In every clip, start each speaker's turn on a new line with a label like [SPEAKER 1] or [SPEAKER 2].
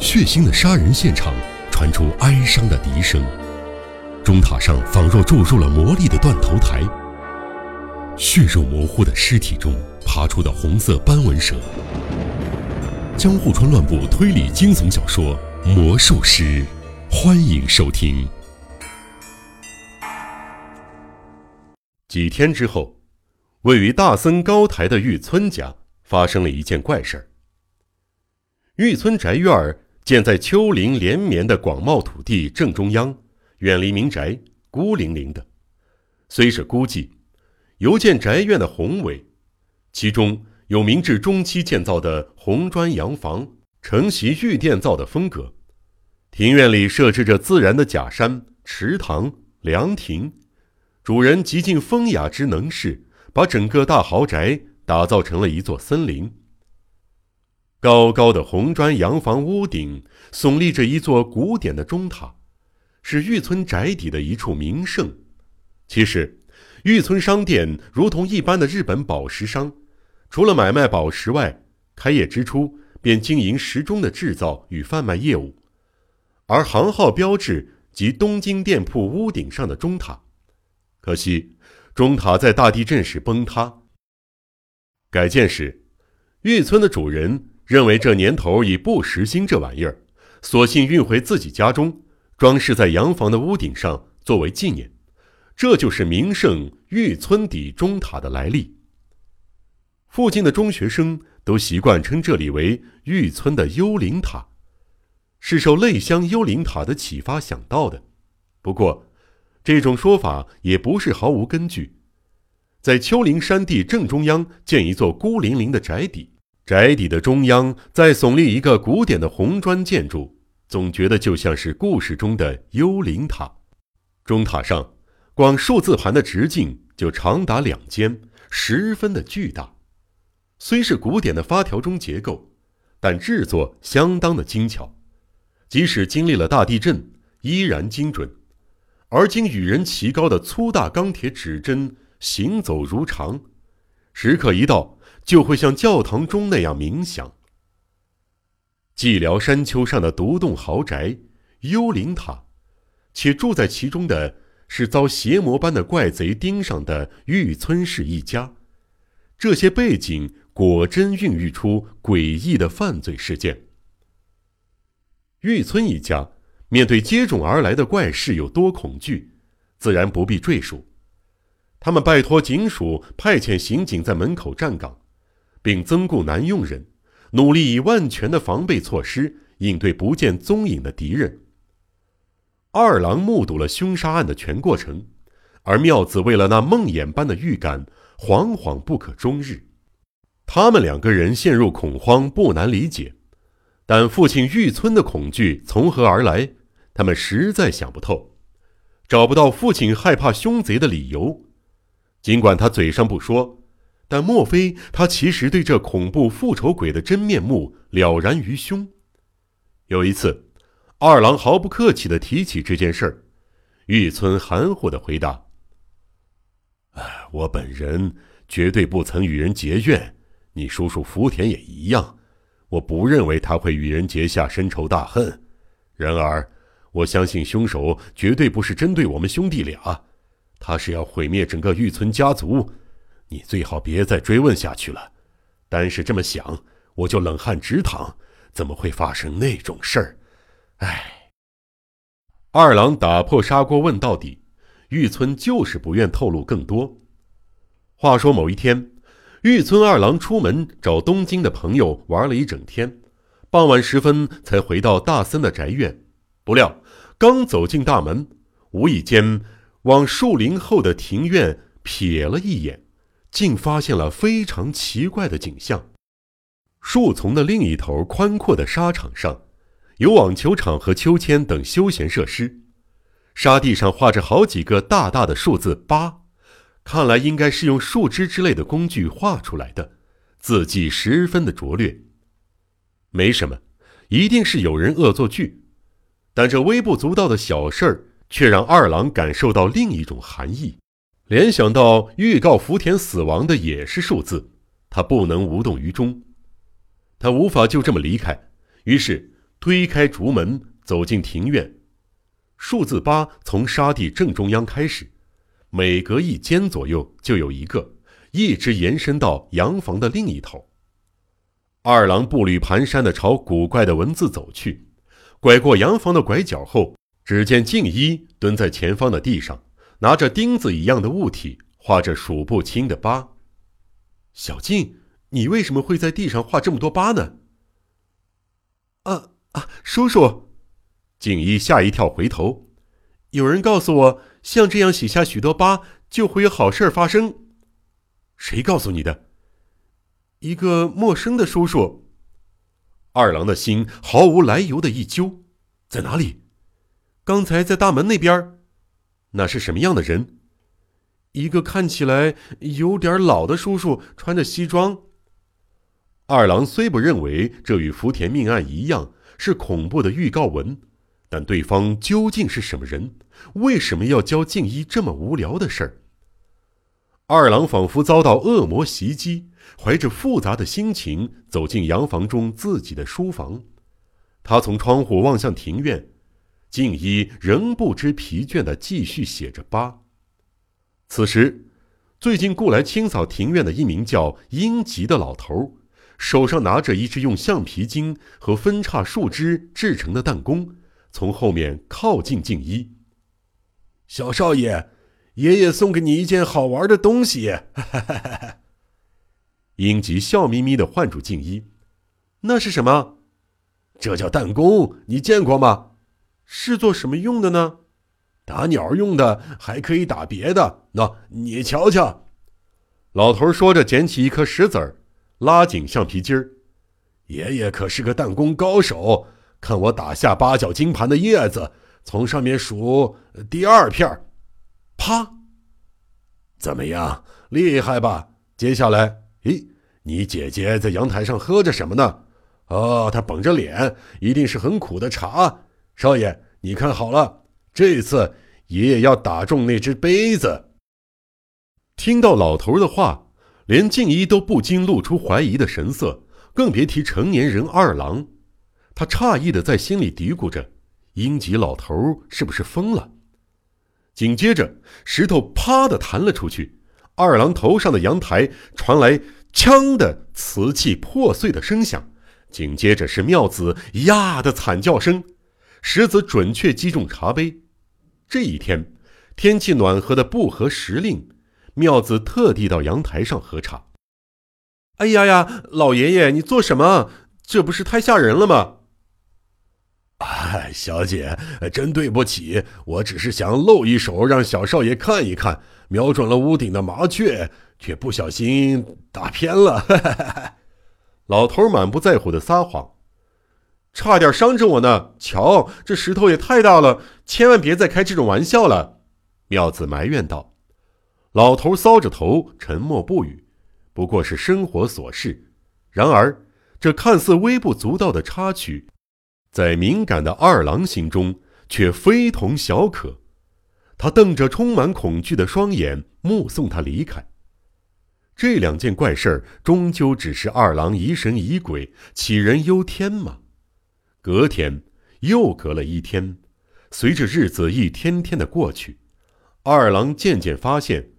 [SPEAKER 1] 血腥的杀人现场传出哀伤的笛声，钟塔上仿若注入了魔力的断头台。血肉模糊的尸体中爬出的红色斑纹蛇。江户川乱步推理惊悚小说《魔术师》，欢迎收听。几天之后，位于大森高台的玉村家发生了一件怪事儿。玉村宅院建在丘陵连绵的广袤土地正中央，远离民宅，孤零零的。虽是孤寂，犹见宅院的宏伟，其中有明治中期建造的红砖洋房，承袭御殿造的风格。庭院里设置着自然的假山、池塘、凉亭，主人极尽风雅之能事，把整个大豪宅打造成了一座森林。高高的红砖洋房屋顶耸立着一座古典的钟塔，是玉村宅邸的一处名胜。其实，玉村商店如同一般的日本宝石商，除了买卖宝石外，开业之初便经营时钟的制造与贩卖业务。而行号标志及东京店铺屋顶上的钟塔，可惜钟塔在大地震时崩塌。改建时，玉村的主人。认为这年头已不时兴这玩意儿，索性运回自己家中，装饰在洋房的屋顶上作为纪念。这就是名胜玉村底中塔的来历。附近的中学生都习惯称这里为玉村的幽灵塔，是受泪香幽灵塔的启发想到的。不过，这种说法也不是毫无根据。在丘陵山地正中央建一座孤零零的宅邸。宅邸的中央再耸立一个古典的红砖建筑，总觉得就像是故事中的幽灵塔。钟塔上，光数字盘的直径就长达两间，十分的巨大。虽是古典的发条钟结构，但制作相当的精巧，即使经历了大地震，依然精准。而今与人齐高的粗大钢铁指针行走如常，时刻一到。就会像教堂钟那样冥想。寂寥山丘上的独栋豪宅——幽灵塔，且住在其中的是遭邪魔般的怪贼盯上的玉村氏一家。这些背景果真孕育出诡异的犯罪事件。玉村一家面对接踵而来的怪事有多恐惧，自然不必赘述。他们拜托警署派遣刑警在门口站岗。并增雇男佣人，努力以万全的防备措施应对不见踪影的敌人。二郎目睹了凶杀案的全过程，而妙子为了那梦魇般的预感，惶惶不可终日。他们两个人陷入恐慌，不难理解，但父亲玉村的恐惧从何而来？他们实在想不透，找不到父亲害怕凶贼的理由。尽管他嘴上不说。但莫非他其实对这恐怖复仇鬼的真面目了然于胸？有一次，二郎毫不客气的提起这件事儿，玉村含糊的回答：“哎，我本人绝对不曾与人结怨，你叔叔福田也一样，我不认为他会与人结下深仇大恨。然而，我相信凶手绝对不是针对我们兄弟俩，他是要毁灭整个玉村家族。”你最好别再追问下去了，单是这么想，我就冷汗直淌。怎么会发生那种事儿？唉。二郎打破砂锅问到底，玉村就是不愿透露更多。话说某一天，玉村二郎出门找东京的朋友玩了一整天，傍晚时分才回到大森的宅院。不料刚走进大门，无意间往树林后的庭院瞥了一眼。竟发现了非常奇怪的景象：树丛的另一头宽阔的沙场上，有网球场和秋千等休闲设施。沙地上画着好几个大大的数字八，看来应该是用树枝之类的工具画出来的，字迹十分的拙劣。没什么，一定是有人恶作剧。但这微不足道的小事儿，却让二郎感受到另一种寒意。联想到预告福田死亡的也是数字，他不能无动于衷。他无法就这么离开，于是推开竹门，走进庭院。数字八从沙地正中央开始，每隔一间左右就有一个，一直延伸到洋房的另一头。二郎步履蹒跚地朝古怪的文字走去，拐过洋房的拐角后，只见静一蹲在前方的地上，拿着钉子一样的物体画着数不清的疤。小静，你为什么会在地上画这么多疤呢？啊啊，叔叔！静一吓一跳，回头，有人告诉我，像这样写下许多疤，就会有好事发生。谁告诉你的？一个陌生的叔叔，二郎的心毫无来由的一揪，在哪里？刚才在大门那边。那是什么样的人？一个看起来有点老的叔叔，穿着西装。二郎虽不认为这与福田命案一样是恐怖的预告文，但对方究竟是什么人？为什么要教静一这么无聊的事儿？二郎仿佛遭到恶魔袭击。怀着复杂的心情走进洋房中自己的书房，他从窗户望向庭院，静一仍不知疲倦的继续写着八。此时，最近雇来清扫庭院的一名叫英吉的老头，手上拿着一只用橡皮筋和分叉树枝制成的弹弓，从后面靠近静一。小少爷，爷爷送给你一件好玩的东西。哈哈哈哈英吉笑眯眯的唤住静一：“那是什么？这叫弹弓，你见过吗？是做什么用的呢？打鸟用的，还可以打别的。那你瞧瞧。”老头说着，捡起一颗石子儿，拉紧橡皮筋儿。爷爷可是个弹弓高手，看我打下八角金盘的叶子，从上面数第二片啪！怎么样，厉害吧？接下来。咦，你姐姐在阳台上喝着什么呢？哦，她绷着脸，一定是很苦的茶。少爷，你看好了，这次爷爷要打中那只杯子。听到老头的话，连静一都不禁露出怀疑的神色，更别提成年人二郎。他诧异的在心里嘀咕着：“英吉老头是不是疯了？”紧接着，石头啪的弹了出去。二郎头上的阳台传来“锵”的瓷器破碎的声响，紧接着是妙子“呀”的惨叫声，石子准确击中茶杯。这一天天气暖和的不合时令，妙子特地到阳台上喝茶。哎呀呀，老爷爷，你做什么？这不是太吓人了吗？哎，小姐，真对不起，我只是想露一手，让小少爷看一看。瞄准了屋顶的麻雀，却不小心打偏了。老头满不在乎的撒谎，差点伤着我呢。瞧，这石头也太大了，千万别再开这种玩笑了。妙子埋怨道。老头搔着头，沉默不语，不过是生活琐事。然而，这看似微不足道的插曲，在敏感的二郎心中却非同小可。他瞪着充满恐惧的双眼，目送他离开。这两件怪事儿，终究只是二郎疑神疑鬼、杞人忧天吗？隔天，又隔了一天，随着日子一天天的过去，二郎渐渐发现，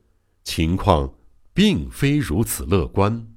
[SPEAKER 1] 情况并非如此乐观。